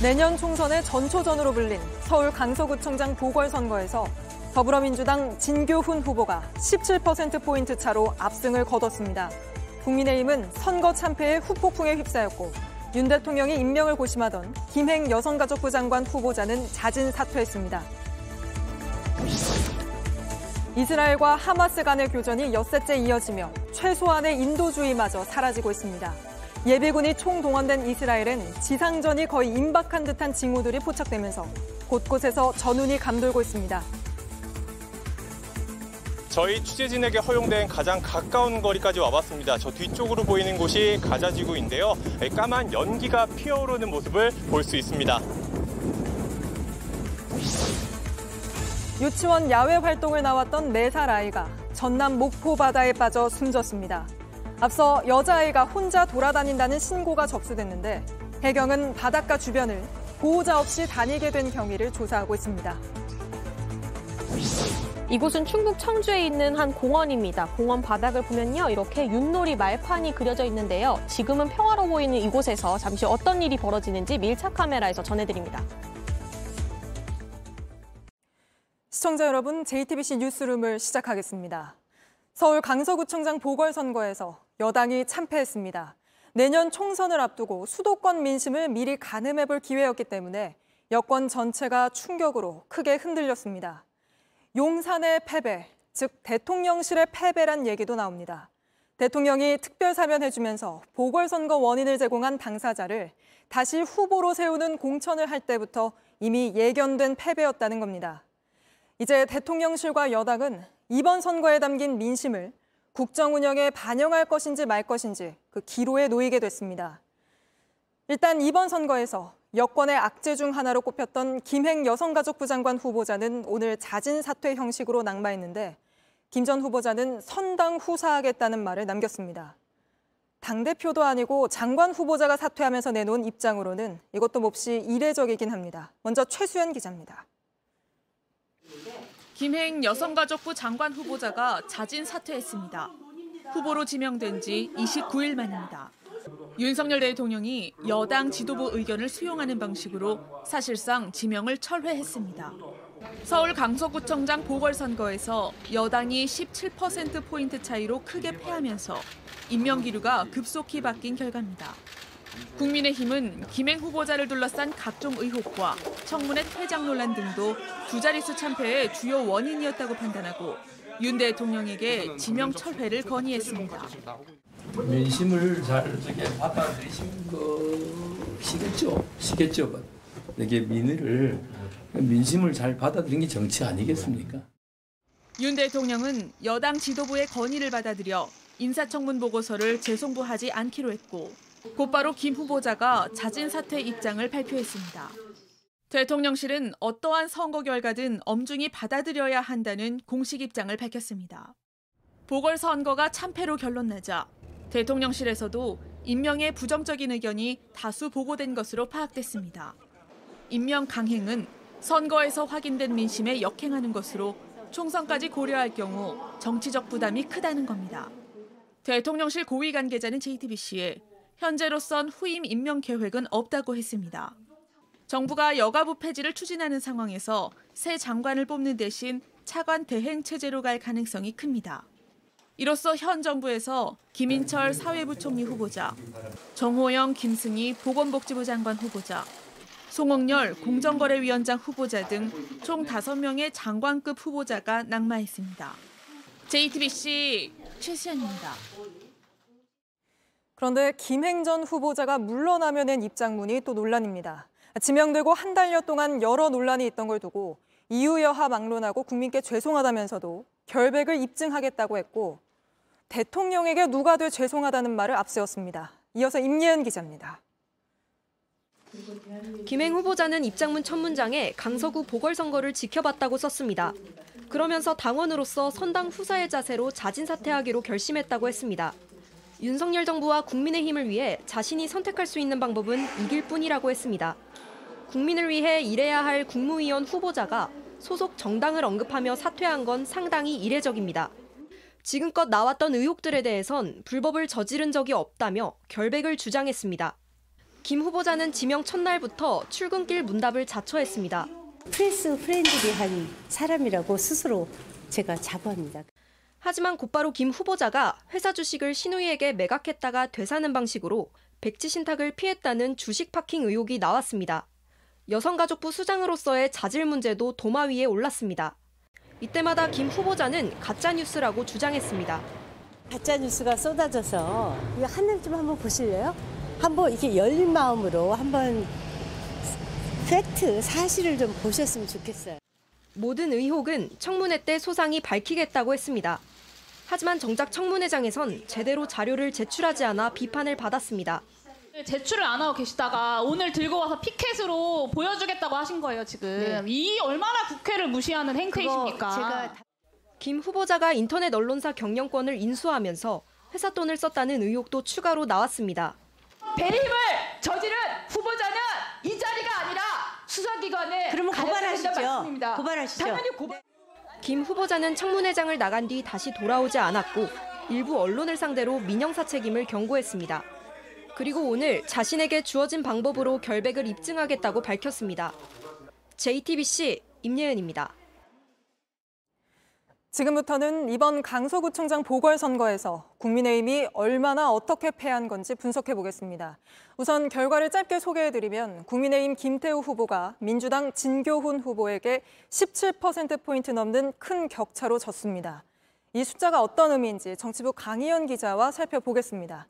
내년 총선의 전초전으로 불린 서울 강서구청장 보궐선거에서 더불어민주당 진교훈 후보가 17%포인트 차로 압승을 거뒀습니다. 국민의힘은 선거 참패의 후폭풍에 휩싸였고 윤 대통령이 임명을 고심하던 김행 여성가족부 장관 후보자는 자진 사퇴했습니다. 이스라엘과 하마스 간의 교전이 엿새째 이어지며 최소한의 인도주의마저 사라지고 있습니다. 예비군이 총동원된 이스라엘은 지상전이 거의 임박한 듯한 징후들이 포착되면서 곳곳에서 전운이 감돌고 있습니다. 저희 취재진에게 허용된 가장 가까운 거리까지 와봤습니다. 저 뒤쪽으로 보이는 곳이 가자지구인데요. 까만 연기가 피어오르는 모습을 볼 수 있습니다. 유치원 야외 활동을 나왔던 4살 아이가 전남 목포 바다에 빠져 숨졌습니다. 앞서 여자아이가 혼자 돌아다닌다는 신고가 접수됐는데 해경은 바닷가 주변을 보호자 없이 다니게 된 경위를 조사하고 있습니다. 이곳은 충북 청주에 있는 한 공원입니다. 공원 바닥을 보면요. 이렇게 윷놀이 말판이 그려져 있는데요. 지금은 평화로워 보이는 이곳에서 잠시 어떤 일이 벌어지는지 밀착 카메라에서 전해드립니다. 시청자 여러분, JTBC 뉴스룸을 시작하겠습니다. 서울 강서구청장 보궐선거에서 여당이 참패했습니다. 내년 총선을 앞두고 수도권 민심을 미리 가늠해 볼 기회였기 때문에 여권 전체가 충격으로 크게 흔들렸습니다. 용산의 패배, 즉 대통령실의 패배란 얘기도 나옵니다. 대통령이 특별 사면해주면서 보궐선거 원인을 제공한 당사자를 다시 후보로 세우는 공천을 할 때부터 이미 예견된 패배였다는 겁니다. 이제 대통령실과 여당은 이번 선거에 담긴 민심을 국정 운영에 반영할 것인지 말 것인지 그 기로에 놓이게 됐습니다. 일단 이번 선거에서 여권의 악재 중 하나로 꼽혔던 김행 여성가족부 장관 후보자는 오늘 자진 사퇴 형식으로 낙마했는데 김 전 후보자는 선당 후사하겠다는 말을 남겼습니다. 당대표도 아니고 장관 후보자가 사퇴하면서 내놓은 입장으로는 이것도 몹시 이례적이긴 합니다. 먼저 최수연 기자입니다. 김행 여성가족부 장관 후보자가 자진 사퇴했습니다. 후보로 지명된 지 29일 만입니다. 윤석열 대통령이 여당 지도부 의견을 수용하는 방식으로 사실상 지명을 철회했습니다. 서울 강서구청장 보궐선거에서 여당이 17%포인트 차이로 크게 패하면서 임명 기류가 급속히 바뀐 결과입니다. 국민의힘은 김행 후보자를 둘러싼 각종 의혹과 청문회 퇴장 논란 등도 두 자릿수 참패의 주요 원인이었다고 판단하고 윤 대통령에게 지명 철회를 건의했습니다. 민심을 잘 받아들이신 것이겠죠. 시겠죠. 이게 민의를 민심을 잘 받아들인 게 정치 아니겠습니까? 윤 대통령은 여당 지도부의 건의를 받아들여 인사청문 보고서를 재송부하지 않기로 했고 곧바로 김 후보자가 자진 사퇴 입장을 발표했습니다. 대통령실은 어떠한 선거 결과든 엄중히 받아들여야 한다는 공식 입장을 밝혔습니다. 보궐선거가 참패로 결론나자 대통령실에서도 임명에 부정적인 의견이 다수 보고된 것으로 파악됐습니다. 임명 강행은 선거에서 확인된 민심에 역행하는 것으로 총선까지 고려할 경우 정치적 부담이 크다는 겁니다. 대통령실 고위 관계자는 JTBC에 현재로선 후임 임명 계획은 없다고 했습니다. 정부가 여가부 폐지를 추진하는 상황에서 새 장관을 뽑는 대신 차관 대행 체제로 갈 가능성이 큽니다. 이로써 현 정부에서 김인철 사회부총리 후보자, 정호영, 김승희 보건복지부 장관 후보자, 송옥열 공정거래위원장 후보자 등 총 5명의 장관급 후보자가 낙마했습니다. JTBC 최수연입니다. 그런데 김행 전 후보자가 물러나며 낸 입장문이 또 논란입니다. 지명되고 한 달여 동안 여러 논란이 있던 걸 두고 이유 여하 막론하고 국민께 죄송하다면서도 결백을 입증하겠다고 했고 대통령에게 누가 돼 죄송하다는 말을 앞세웠습니다. 이어서 임예은 기자입니다. 김행 후보자는 입장문 첫 문장에 강서구 보궐선거를 지켜봤다고 썼습니다. 그러면서 당원으로서 선당 후사의 자세로 자진 사퇴하기로 결심했다고 했습니다. 윤석열 정부와 국민의힘을 위해 자신이 선택할 수 있는 방법은 이길 뿐이라고 했습니다. 국민을 위해 일해야 할 국무위원 후보자가 소속 정당을 언급하며 사퇴한 건 상당히 이례적입니다. 지금껏 나왔던 의혹들에 대해선 불법을 저지른 적이 없다며 결백을 주장했습니다. 김 후보자는 지명 첫날부터 출근길 문답을 자처했습니다. press friendly한 사람이라고 스스로 제가 자부합니다. 하지만 곧바로 김 후보자가 회사 주식을 시누이에게 매각했다가 되사는 방식으로 백지 신탁을 피했다는 주식 파킹 의혹이 나왔습니다. 여성가족부 수장으로서의 자질 문제도 도마 위에 올랐습니다. 이때마다 김 후보자는 가짜 뉴스라고 주장했습니다. 가짜 뉴스가 쏟아져서 이 하늘 좀 한번 보실래요? 한번 이렇게 열린 마음으로 한번 팩트 사실을 좀 보셨으면 좋겠어요. 모든 의혹은 청문회 때 소상히 밝히겠다고 했습니다. 하지만 정작 청문회장에선 제대로 자료를 제출하지 않아 비판을 받았습니다. 제출을 안 하고 계시다가 오늘 들고 와서 피켓으로 보여주겠다고 하신 거예요 지금 이 얼마나 국회를 무시하는 행태이십니까? 제가 다- 김 후보자가 인터넷 언론사 경영권을 인수하면서 회사 돈을 썼다는 의혹도 추가로 나왔습니다. 배임을 저지른 후보자는 이 자리가 수사기관에 그러면 고발하시죠. 고발하시죠. 당연히 고발. 김 후보자는 청문회장을 나간 뒤 다시 돌아오지 않았고 일부 언론을 상대로 민영사 책임을 경고했습니다. 그리고 오늘 자신에게 주어진 방법으로 결백을 입증하겠다고 밝혔습니다. JTBC 임예은입니다. 지금부터는 이번 강서구청장 보궐선거에서 국민의힘이 얼마나 어떻게 패한 건지 분석해 보겠습니다. 우선 결과를 짧게 소개해 드리면 국민의힘 김태우 후보가 민주당 진교훈 후보에게 17%포인트 넘는 큰 격차로 졌습니다. 이 숫자가 어떤 의미인지 정치부 강희연 기자와 살펴보겠습니다.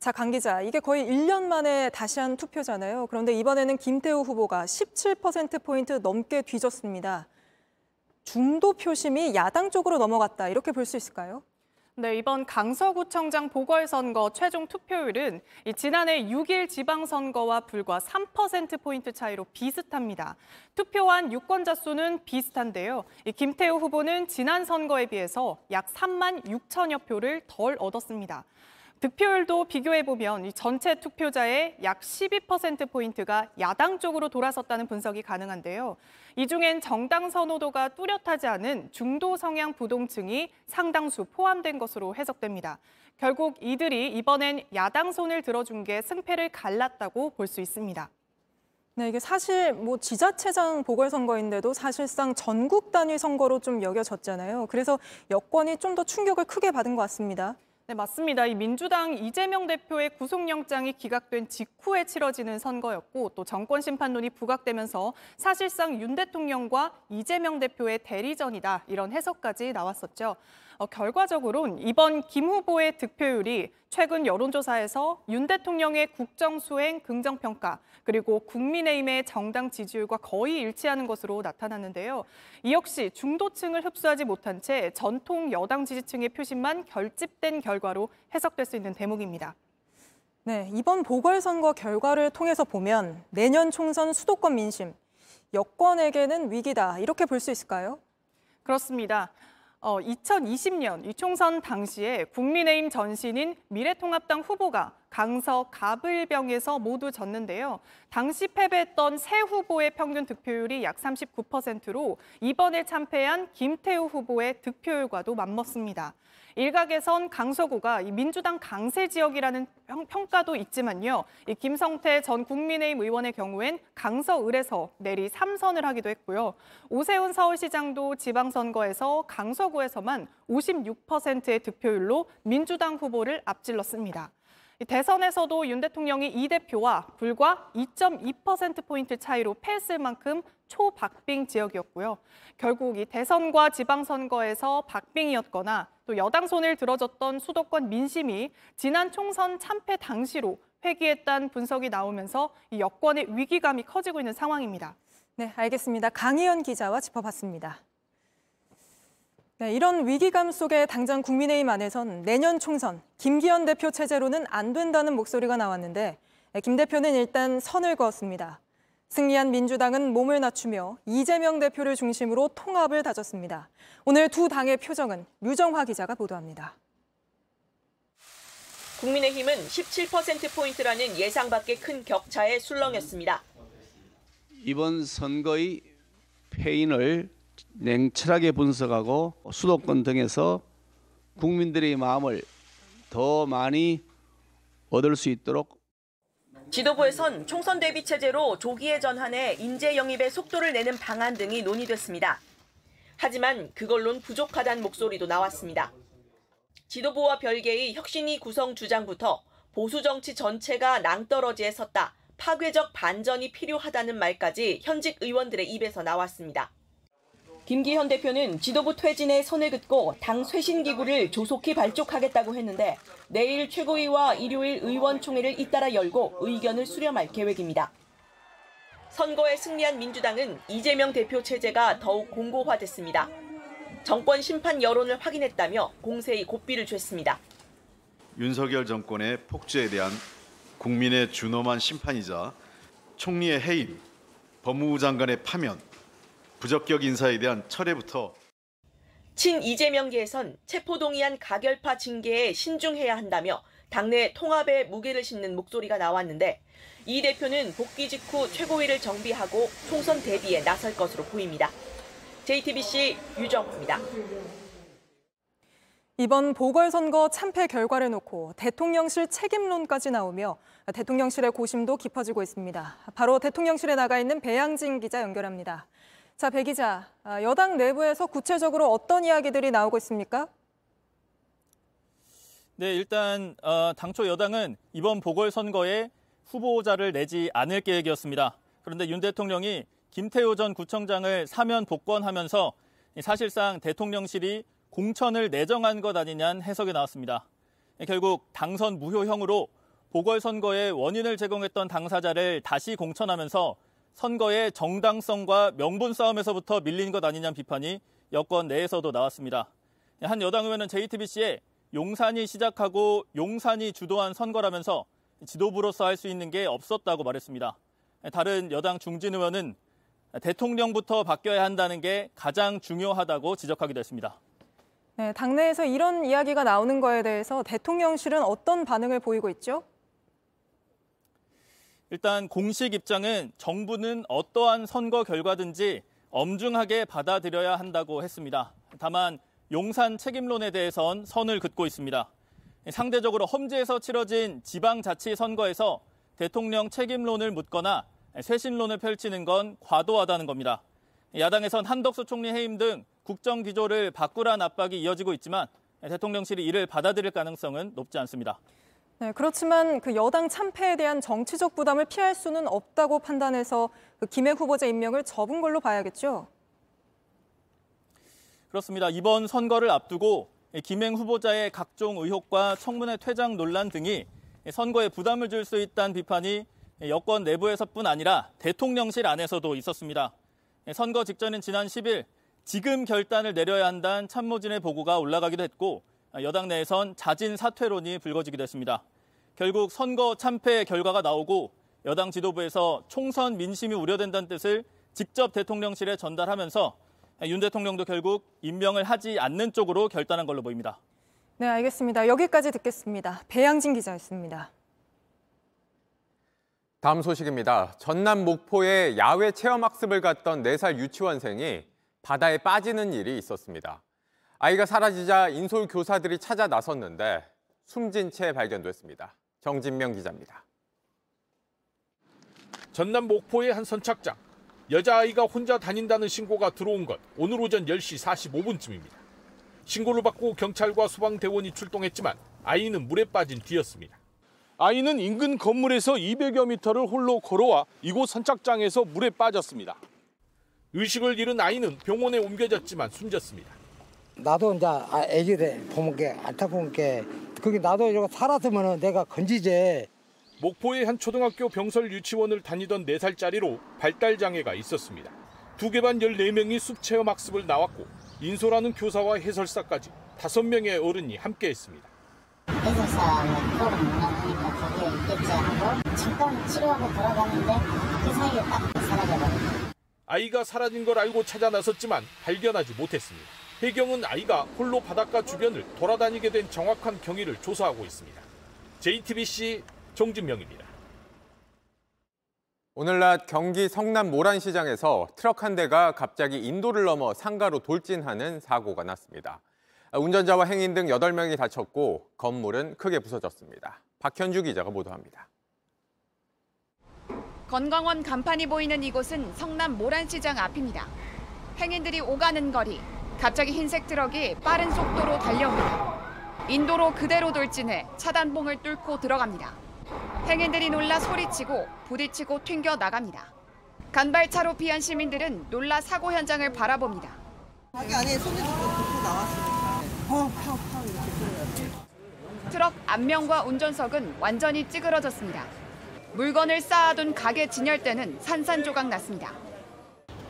자, 강 기자, 이게 거의 1년 만에 다시 한 투표잖아요. 그런데 이번에는 김태우 후보가 17%포인트 넘게 뒤졌습니다. 중도 표심이 야당 쪽으로 넘어갔다 이렇게 볼 수 있을까요? 네, 이번 강서구청장 보궐선거 최종 투표율은 이 지난해 6일 지방선거와 불과 3%포인트 차이로 비슷합니다. 투표한 유권자 수는 비슷한데요. 이 김태우 후보는 지난 선거에 비해서 약 3만 6천여 표를 덜 얻었습니다. 득표율도 비교해보면 이 전체 투표자의 약 12%포인트가 야당 쪽으로 돌아섰다는 분석이 가능한데요. 이 중엔 정당 선호도가 뚜렷하지 않은 중도 성향 부동층이 상당수 포함된 것으로 해석됩니다. 결국 이들이 이번엔 야당 손을 들어준 게 승패를 갈랐다고 볼 수 있습니다. 네, 이게 사실 뭐 지자체장 보궐선거인데도 사실상 전국 단위 선거로 좀 여겨졌잖아요. 그래서 여권이 좀 더 충격을 크게 받은 것 같습니다. 네, 맞습니다. 이 민주당 이재명 대표의 구속영장이 기각된 직후에 치러지는 선거였고 또 정권 심판론이 부각되면서 사실상 윤 대통령과 이재명 대표의 대리전이다 이런 해석까지 나왔었죠. 어, 결과적으로는 이번 김 후보의 득표율이 최근 여론조사에서 윤 대통령의 국정수행 긍정평가 그리고 국민의힘의 정당 지지율과 거의 일치하는 것으로 나타났는데요. 이 역시 중도층을 흡수하지 못한 채 전통 여당 지지층의 표심만 결집된 결과로 해석될 수 있는 대목입니다. 네, 이번 보궐선거 결과를 통해서 보면 내년 총선 수도권 민심, 여권에게는 위기다 이렇게 볼 수 있을까요? 그렇습니다. 어, 2020년 이 총선 당시에 국민의힘 전신인 미래통합당 후보가 강서 가불병에서 모두 졌는데요. 당시 패배했던 새 후보의 평균 득표율이 약 39%로 이번에 참패한 김태우 후보의 득표율과도 맞먹습니다. 일각에선 강서구가 이 민주당 강세 지역이라는 평- 평가도 있지만요. 이 김성태 전 국민의힘 의원의 경우엔 강서을에서 내리 3선을 하기도 했고요. 오세훈 서울시장도 지방선거에서 강서구에서만 56%의 득표율로 민주당 후보를 앞질렀습니다. 이 대선에서도 윤 대통령이 이 대표와 불과 2.2%포인트 차이로 패했을 만큼 초박빙 지역이었고요. 결국 이 대선과 지방선거에서 박빙이었거나 또 여당 손을 들어줬던 수도권 민심이 지난 총선 참패 당시로 회귀했다는 분석이 나오면서 이 여권의 위기감이 커지고 있는 상황입니다. 네, 알겠습니다. 강희연 기자와 짚어봤습니다. 네, 이런 위기감 속에 당장 국민의힘 안에선 내년 총선 김기현 대표 체제로는 안 된다는 목소리가 나왔는데 네, 김 대표는 일단 선을 그었습니다. 승리한 민주당은 몸을 낮추며 이재명 대표를 중심으로 통합을 다졌습니다. 오늘 두 당의 표정은 류정화 기자가 보도합니다. 국민의힘은 17%포인트라는 예상 밖의 큰 격차에 술렁였습니다. 이번 선거의 패인을 냉철하게 분석하고 수도권 등에서 국민들의 마음을 더 많이 얻을 수 있도록 지도부에선 총선 대비 체제로 조기에 전환해 인재 영입의 속도를 내는 방안 등이 논의됐습니다. 하지만 그걸론 부족하다는 목소리도 나왔습니다. 지도부와 별개의 혁신위 구성 주장부터 보수 정치 전체가 낭떠러지에 섰다, 파괴적 반전이 필요하다는 말까지 현직 의원들의 입에서 나왔습니다. 김기현 대표는 지도부 퇴진에 선을 긋고 당 쇄신 기구를 조속히 발족하겠다고 했는데 내일 최고위와 일요일 의원총회를 잇따라 열고 의견을 수렴할 계획입니다. 선거에 승리한 민주당은 이재명 대표 체제가 더욱 공고화됐습니다. 정권 심판 여론을 확인했다며 공세의 고삐를 줬습니다. 윤석열 정권의 폭주에 대한 국민의 준엄한 심판이자 총리의 해임, 법무부 장관의 파면, 부적격 인사에 대한 철회부터 친 이재명계에선 체포동의안 가결파 징계에 신중해야 한다며 당내 통합에 무게를 싣는 목소리가 나왔는데 이 대표는 복귀 직후 최고위를 정비하고 총선 대비에 나설 것으로 보입니다. JTBC 유정입니다. 이번 보궐선거 참패 결과를 놓고 대통령실 책임론까지 나오며 대통령실의 고심도 깊어지고 있습니다. 바로 대통령실에 나가 있는 배양진 기자 연결합니다. 자, 배 기자, 아, 여당 내부에서 구체적으로 어떤 이야기들이 나오고 있습니까? 네, 일단 어, 당초 여당은 이번 보궐선거에 후보자를 내지 않을 계획이었습니다. 그런데 윤 대통령이 김태호 전 구청장을 사면 복권하면서 사실상 대통령실이 공천을 내정한 것 아니냐는 해석이 나왔습니다. 결국 당선 무효형으로 보궐선거의 원인을 제공했던 당사자를 다시 공천하면서 선거의 정당성과 명분 싸움에서부터 밀린 것 아니냐는 비판이 여권 내에서도 나왔습니다. 한 여당 의원은 JTBC에 용산이 시작하고 용산이 주도한 선거라면서 지도부로서 할 수 있는 게 없었다고 말했습니다. 다른 여당 중진 의원은 대통령부터 바뀌어야 한다는 게 가장 중요하다고 지적하기도 했습니다. 네, 당내에서 이런 이야기가 나오는 거에 대해서 대통령실은 어떤 반응을 보이고 있죠? 일단 공식 입장은 정부는 어떠한 선거 결과든지 엄중하게 받아들여야 한다고 했습니다. 다만 용산 책임론에 대해선 선을 긋고 있습니다. 상대적으로 험지에서 치러진 지방자치 선거에서 대통령 책임론을 묻거나 쇄신론을 펼치는 건 과도하다는 겁니다. 야당에선 한덕수 총리 해임 등 국정 기조를 바꾸라는 압박이 이어지고 있지만 대통령실이 이를 받아들일 가능성은 높지 않습니다. 네, 그렇지만 그 여당 참패에 대한 정치적 부담을 피할 수는 없다고 판단해서 그 김해 후보자 임명을 접은 걸로 봐야겠죠. 그렇습니다. 이번 선거를 앞두고 김행 후보자의 각종 의혹과 청문회 퇴장 논란 등이 선거에 부담을 줄 수 있다는 비판이 여권 내부에서뿐 아니라 대통령실 안에서도 있었습니다. 선거 직전인 지난 10일 지금 결단을 내려야 한다는 참모진의 보고가 올라가기도 했고 여당 내에선 자진 사퇴론이 불거지기도 했습니다. 결국 선거 참패 결과가 나오고 여당 지도부에서 총선 민심이 우려된다는 뜻을 직접 대통령실에 전달하면서 윤 대통령도 결국 임명을 하지 않는 쪽으로 결단한 걸로 보입니다. 네, 알겠습니다. 여기까지 듣겠습니다. 배양진 기자였습니다. 다음 소식입니다. 전남 목포에 야외 체험 학습을 갔던 4살 유치원생이 바다에 빠지는 일이 있었습니다. 아이가 사라지자 인솔 교사들이 찾아 나섰는데 숨진 채 발견됐습니다. 정진명 기자입니다. 전남 목포의 한 선착장. 여자아이가 혼자 다닌다는 신고가 들어온 것 오늘 오전 10시 45분쯤입니다. 신고를 받고 경찰과 소방대원이 출동했지만 아이는 물에 빠진 뒤였습니다. 아이는 인근 건물에서 200여 미터를 홀로 걸어와 이곳 선착장에서 물에 빠졌습니다. 의식을 잃은 아이는 병원에 옮겨졌지만 숨졌습니다. 나도 이제 애기들 보면 게 안타까운 게 거기 나도 이거 살았으면 내가 건지지. 목포의 한 초등학교 병설 유치원을 다니던 4살짜리로 발달 장애가 있었습니다. 두 개 반 14명이 숲 체험 학습을 나왔고 인솔하는 교사와 해설사까지 5명의 어른이 함께했습니다. 해설사는 그거를 못하니까 거기에 있겠지 하고 잠깐 치료하고 돌아갔는데 그 사이에 딱 사라져버렸어요. 아이가 사라진 걸 알고 찾아 나섰지만 발견하지 못했습니다. 해경은 아이가 홀로 바닷가 주변을 돌아다니게 된 정확한 경위를 조사하고 있습니다. JTBC 정진명입니다. 오늘 낮 경기 성남 모란시장에서 트럭 한 대가 갑자기 인도를 넘어 상가로 돌진하는 사고가 났습니다. 운전자와 행인 등 8명이 다쳤고 건물은 크게 부서졌습니다. 박현주 기자가 보도합니다. 건강원 간판이 보이는 이곳은 성남 모란시장 앞입니다. 행인들이 오가는 거리, 갑자기 흰색 트럭이 빠른 속도로 달려옵니다. 인도로 그대로 돌진해 차단봉을 뚫고 들어갑니다. 행인들이 놀라 소리치고 부딪히고 튕겨 나갑니다. 간발차로 피한 시민들은 놀라 사고 현장을 바라봅니다. 자기 안에 손을 놓고 나왔으니까 펑, 펑, 펑 이렇게 소리가 트럭 앞면과 운전석은 완전히 찌그러졌습니다. 물건을 쌓아둔 가게 진열대는 산산조각 났습니다.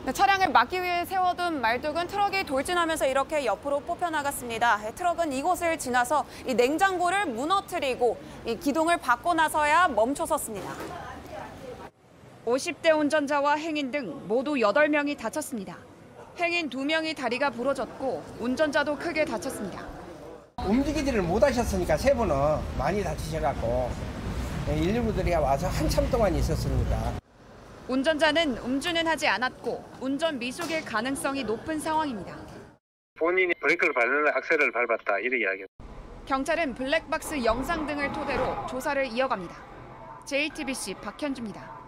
네, 차량을 막기 위해 세워둔 말뚝은 트럭이 돌진하면서 이렇게 옆으로 뽑혀 나갔습니다. 네, 트럭은 이곳을 지나서 이 냉장고를 무너뜨리고 이 기둥을 받고 나서야 멈춰섰습니다. 50대 운전자와 행인 등 모두 8명이 다쳤습니다. 행인 2명이 다리가 부러졌고 운전자도 크게 다쳤습니다. 움직이지를 못하셨으니까 세 분은 많이 다치셔갖고 119들이 와서 한참 동안 있었습니다. 운전자는 음주는 하지 않았고 운전 미숙일 가능성이 높은 상황입니다. 본인이 브레이크를 밟는 악셀을 밟았다 이렇게 이야기. 경찰은 블랙박스 영상 등을 토대로 조사를 이어갑니다. JTBC 박현주입니다.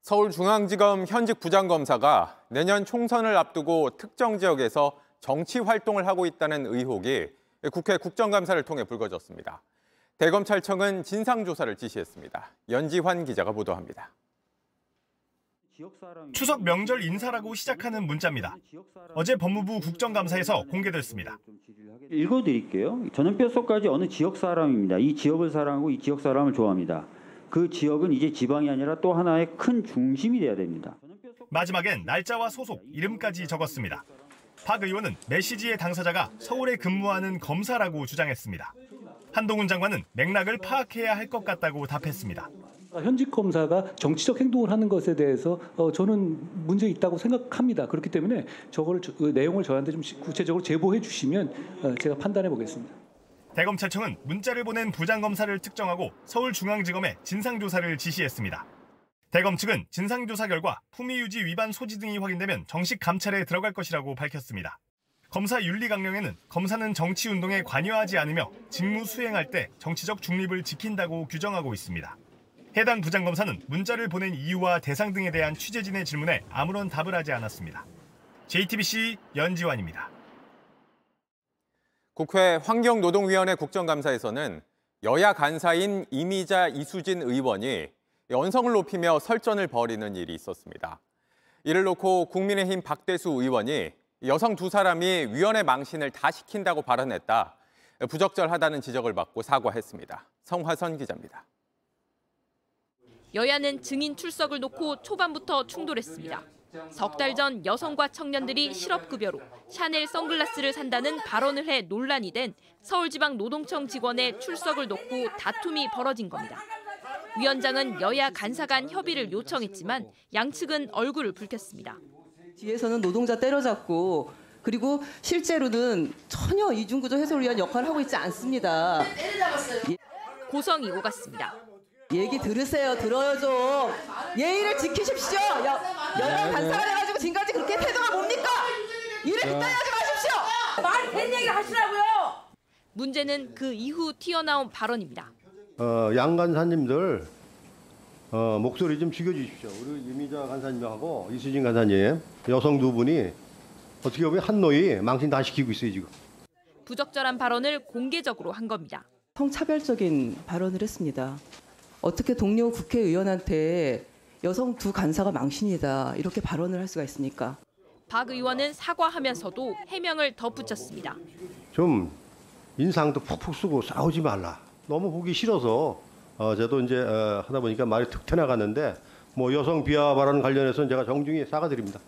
서울중앙지검 현직 부장검사가 내년 총선을 앞두고 특정 지역에서 정치 활동을 하고 있다는 의혹이 국회 국정감사를 통해 불거졌습니다. 대검찰청은 진상조사를 지시했습니다. 연지환 기자가 보도합니다. 추석 명절 인사라고 시작하는 문자입니다. 어제 법무부 국정감사에서 공개됐습니다. 읽어드릴게요. 저는 뼛속까지 어느 지역 사람입니다. 이 지역을 사랑하고 이 지역 사람을 좋아합니다. 그 지역은 이제 지방이 아니라 또 하나의 큰 중심이 돼야 됩니다. 마지막엔 날짜와 소속, 이름까지 적었습니다. 박 의원은 메시지의 당사자가 서울에 근무하는 검사라고 주장했습니다. 한동훈 장관은 맥락을 파악해야 할 것 같다고 답했습니다. 현직 검사가 정치적 행동을 하는 것에 대해서 어, 저는 문제 있다고 생각합니다. 그렇기 때문에 저걸 그 내용을 저한테 좀 구체적으로 제보해 주시면 어, 제가 판단해 보겠습니다. 대검찰청은 문자를 보낸 부장검사를 특정하고 서울중앙지검에 진상조사를 지시했습니다. 대검 측은 진상조사 결과 품위유지 위반 소지 등이 확인되면 정식 감찰에 들어갈 것이라고 밝혔습니다. 검사 윤리 강령에는 검사는 정치 운동에 관여하지 않으며 직무 수행할 때 정치적 중립을 지킨다고 규정하고 있습니다. 해당 부장검사는 문자를 보낸 이유와 대상 등에 대한 취재진의 질문에 아무런 답을 하지 않았습니다. JTBC 연지환입니다. 국회 환경노동위원회 국정감사에서는 여야 간사인 이미자 이수진 의원이 연성을 높이며 설전을 벌이는 일이 있었습니다. 이를 놓고 국민의힘 박대수 의원이 여성 두 사람이 위원회 망신을 다 시킨다고 발언했다. 부적절하다는 지적을 받고 사과했습니다. 성화선 기자입니다. 여야는 증인 출석을 놓고 초반부터 충돌했습니다. 석 달 전 여성과 청년들이 실업급여로 샤넬 선글라스를 산다는 발언을 해 논란이 된 서울지방노동청 직원의 출석을 놓고 다툼이 벌어진 겁니다. 위원장은 여야 간사 간 협의를 요청했지만 양측은 얼굴을 붉혔습니다. 뒤에서는 노동자 때려잡고 그리고 실제로는 전혀 이중구조 해소를 위한 역할을 하고 있지 않습니다. 고성이 오갔습니다. 얘기 들으세요. 들어요 좀. 예의를 지키십시오. 여, 여당 간사가 돼가지고 지금까지 그렇게 태도가 뭡니까? 일을 빗다하지 마십시오. 말이 된 얘기를 하시라고요. 문제는 그 이후 튀어나온 발언입니다. 어, 양 간사님들 어, 목소리 좀 죽여주십시오. 우리 이미자 간사님하고 이수진 간사님 여성 두 분이 어떻게 보면 한 노이 망신 다 시키고 있어요 지금. 부적절한 발언을 공개적으로 한 겁니다. 성차별적인 발언을 했습니다. 어떻게 동료 국회의원한테 여성 두 간사가 망신이다 이렇게 발언을 할 수가 있습니까? 박 의원은 사과하면서도 해명을 덧붙였습니다. 좀 인상도 푹푹 쓰고 싸우지 말라. 너무 보기 싫어서 어, 저도 이제 어, 하다 보니까 말이 툭 튀어나갔는데 뭐 여성 비하 발언 관련해서는 제가 정중히 사과드립니다.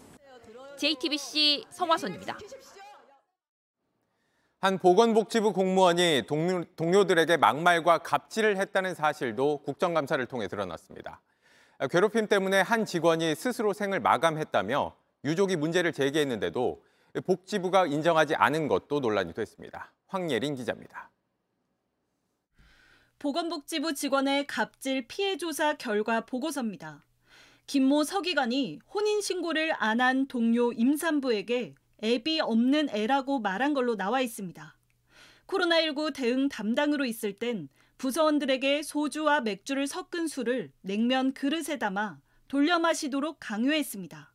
JTBC 성화선입니다. 한 보건복지부 공무원이 동료, 동료 들에게 막말과 갑질을 했다는 사실도 국정감사를 통해 드러났습니다. 괴롭힘 때문에 한 직원이 스스로 생을 마감했다며 유족이 문제를 제기했는데도 복지부가 인정하지 않은 것도 논란이 됐습니다. 황예린 기자입니다. 보건복지부 직원의 갑질 피해 조사 결과 보고서입니다. 김모 서기관이 혼인신고를 안 한 동료 임산부에게 앱이 없는 애라고 말한 걸로 나와 있습니다. 코로나19 대응 담당으로 있을 땐 부서원들에게 소주와 맥주를 섞은 술을 냉면 그릇에 담아 돌려 마시도록 강요했습니다.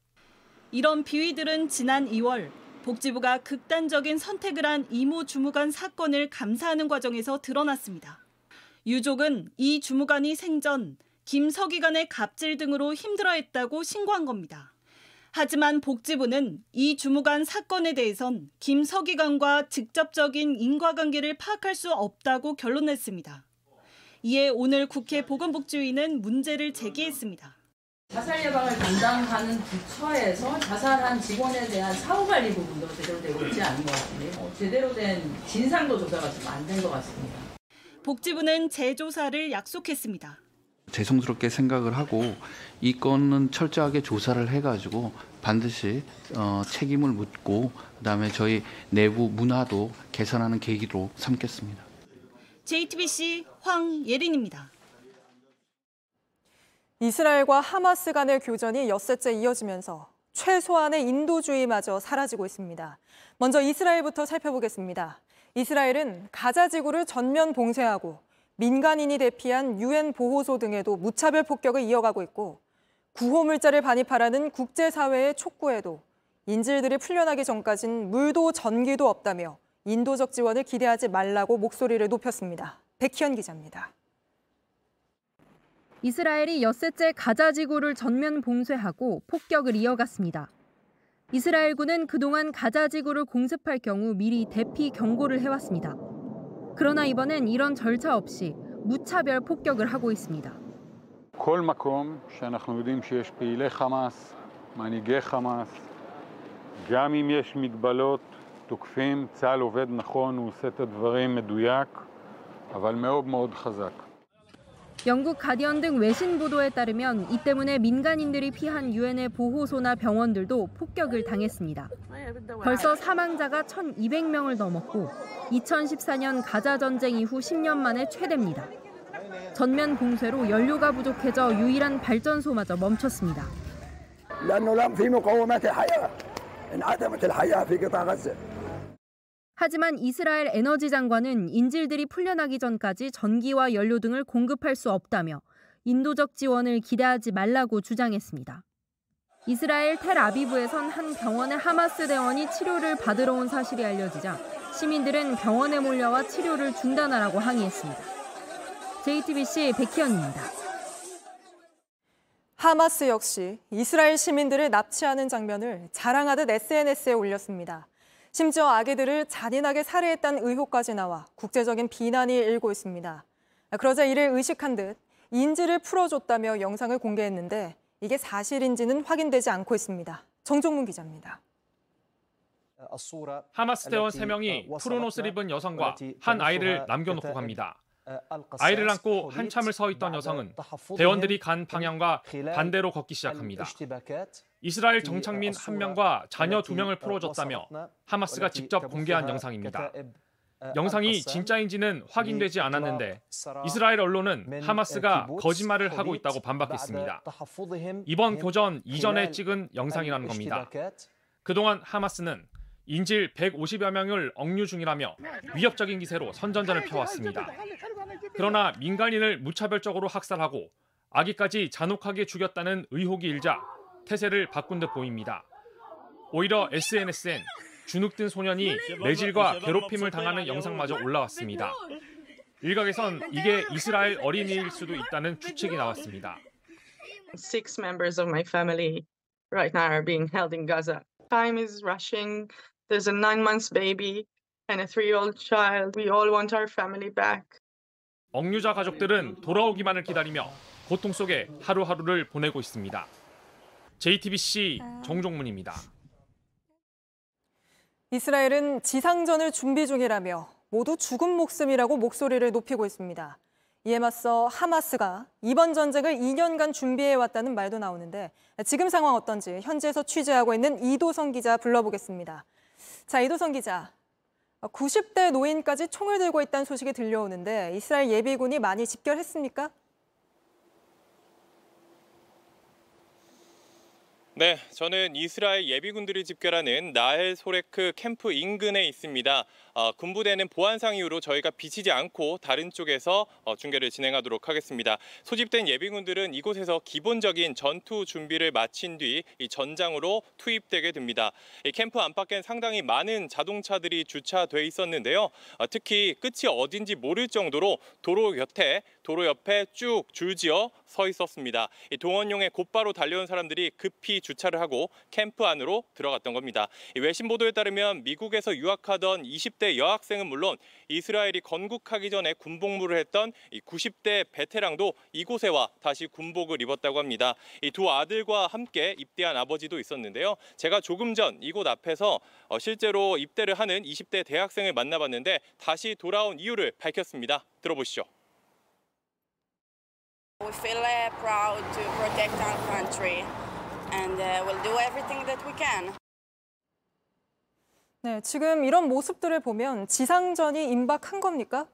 이런 비위들은 지난 2월 복지부가 극단적인 선택을 한 이모 주무관 사건을 감사하는 과정에서 드러났습니다. 유족은 이 주무관이 생전 김 서기관의 갑질 등으로 힘들어했다고 신고한 겁니다. 하지만 복지부는 이 주무관 사건에 대해선 김 서기관과 직접적인 인과관계를 파악할 수 없다고 결론냈습니다. 이에 오늘 국회 보건복지위는 문제를 제기했습니다. 자살 예방을 담당하는 부처에서 자살한 직원에 대한 사후관리 부분도 제대로 되고 있지 않은 것 같은데요. 어, 제대로 된 진상도 조사가 좀 안 된 것 같습니다. 복지부는 재조사를 약속했습니다. 죄송스럽게 생각을 하고 이 건은 철저하게 조사를 해가지고 반드시 어, 책임을 묻고 그다음에 저희 내부 문화도 개선하는 계기로 삼겠습니다. JTBC 황예린입니다. 이스라엘과 하마스 간의 교전이 엿새째 이어지면서 최소한의 인도주의마저 사라지고 있습니다. 먼저 이스라엘부터 살펴보겠습니다. 이스라엘은 가자 지구를 전면 봉쇄하고 민간인이 대피한 유엔 보호소 등에도 무차별 폭격을 이어가고 있고 구호 물자를 반입하라는 국제사회의 촉구에도 인질들이 풀려나기 전까진 물도 전기도 없다며 인도적 지원을 기대하지 말라고 목소리를 높였습니다. 백희연 기자입니다. 이스라엘이 엿새째 가자 지구를 전면 봉쇄하고 폭격을 이어갔습니다. 이스라엘군은 그동안 가자 지구를 공습할 경우 미리 대피 경고를 해왔습니다. 그러나 이번엔 이런 절차 없이 무차별 폭격을 하고 있습니다. כל מקום שאנחנו יודעים שיש פעילי חמאס, מנהיגי חמאס, גם אם יש מגבלות, תוקפים, צה"ל עובד נכון, הוא עושה את הדברים מדויק, אבל מאוד מאוד חזק. 영국 가디언 등 외신 보도에 따르면 이 때문에 민간인들이 피한 유엔의 보호소나 병원들도 폭격을 당했습니다. 벌써 사망자가 1,200명을 넘었고 2014년 가자 전쟁 이후 10년 만에 최대입니다. 전면 봉쇄로 연료가 부족해져 유일한 발전소마저 멈췄습니다. 하지만 이스라엘 에너지 장관은 인질들이 풀려나기 전까지 전기와 연료 등을 공급할 수 없다며 인도적 지원을 기대하지 말라고 주장했습니다. 이스라엘 텔아비브에선 한 병원의 하마스 대원이 치료를 받으러 온 사실이 알려지자 시민들은 병원에 몰려와 치료를 중단하라고 항의했습니다. JTBC 백희연입니다. 하마스 역시 이스라엘 시민들을 납치하는 장면을 자랑하듯 SNS에 올렸습니다. 심지어 아기들을 잔인하게 살해했다는 의혹까지 나와 국제적인 비난이 일고 있습니다. 그러자 이를 의식한 듯 인질을 풀어줬다며 영상을 공개했는데 이게 사실인지는 확인되지 않고 있습니다. 정종문 기자입니다. 하마스 대원 3명이 푸른 옷을 입은 여성과 한 아이를 남겨놓고 갑니다. 아이를 안고 한참을 서 있던 여성은 대원들이 간 방향과 반대로 걷기 시작합니다. 이스라엘 정착민 한 명과 자녀 두 명을 풀어줬다며 하마스가 직접 공개한 영상입니다. 영상이 진짜인지는 확인되지 않았는데 이스라엘 언론은 하마스가 거짓말을 하고 있다고 반박했습니다. 이번 교전 이전에 찍은 영상이라는 겁니다. 그동안 하마스는 인질 150여 명을 억류 중이라며 위협적인 기세로 선전전을 펴왔습니다. 그러나 민간인을 무차별적으로 학살하고 아기까지 잔혹하게 죽였다는 의혹이 일자 태세를 바꾼 듯 보입니다. 오히려 SNS엔 주눅든 소년이 매질과 괴롭힘을 당하는 영상마저 올라왔습니다. 일각에선 이게 이스라엘 어린이일 수도 있다는 추측이 나왔습니다. Six members of my family right now are being held in Gaza. Time is rushing. There's a nine months baby and a three-year-old child. We all want our family back. 억류자 가족들은 돌아오기만을 기다리며 고통 속에 하루하루를 보내고 있습니다. JTBC 정종문입니다. 이스라엘은 지상전을 준비 중이라며 모두 죽은 목숨이라고 목소리를 높이고 있습니다. 이에 맞서 하마스가 이번 전쟁을 2년간 준비해왔다는 말도 나오는데 지금 상황 어떤지 현지에서 취재하고 있는 이도성 기자 불러보겠습니다. 자, 이도성 기자. 90대 노인까지 총을 들고 있다는 소식이 들려오는데 이스라엘 예비군이 많이 집결했습니까? 네, 저는 이스라엘 예비군들이 집결하는 나헬 소레크 캠프 인근에 있습니다. 어, 군부대는 보안상 이유로 저희가 비치지 않고 다른 쪽에서 어, 중계를 진행하도록 하겠습니다. 소집된 예비군들은 이곳에서 기본적인 전투 준비를 마친 뒤이 전장으로 투입되게 됩니다. 이 캠프 안팎엔 상당히 많은 자동차들이 주차돼 있었는데요. 어, 특히 끝이 어딘지 모를 정도로 도로 곁에 도로 옆에 쭉 줄지어 서 있었습니다. 이 동원용에 곧바로 달려온 사람들이 급히 주차를 하고 캠프 안으로 들어갔던 겁니다. 이 외신 보도에 따르면 미국에서 유학하던 20대 여학생은 물론 이스라엘이 건국하기 전에 군복무를 했던 90대 베테랑도 이곳에 와 다시 군복을 입었다고 합니다. 이 두 아들과 함께 입대한 아버지도 있었는데요. 제가 조금 전 이곳 앞에서 어, 실제로 입대를 하는 20대 대학생을 만나봤는데 다시 돌아온 이유를 밝혔습니다. 들어보시죠. We feel uh, proud to protect our country and uh, we'll do everything that we can. 네, 지금 이런 모습들을 보면 지상전이 임박한 겁니까?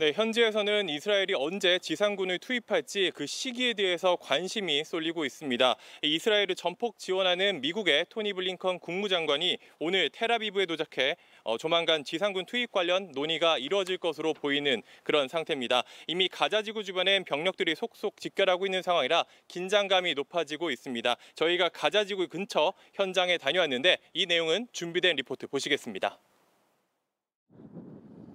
네, 현지에서는 이스라엘이 언제 지상군을 투입할지 그 시기에 대해서 관심이 쏠리고 있습니다. 이스라엘을 전폭 지원하는 미국의 토니 블링컨 국무장관이 오늘 테라비브에 도착해 어, 조만간 지상군 투입 관련 논의가 이루어질 것으로 보이는 그런 상태입니다. 이미 가자지구 주변엔 병력들이 속속 집결하고 있는 상황이라 긴장감이 높아지고 있습니다. 저희가 가자지구 근처 현장에 다녀왔는데 이 내용은 준비된 리포트 보시겠습니다.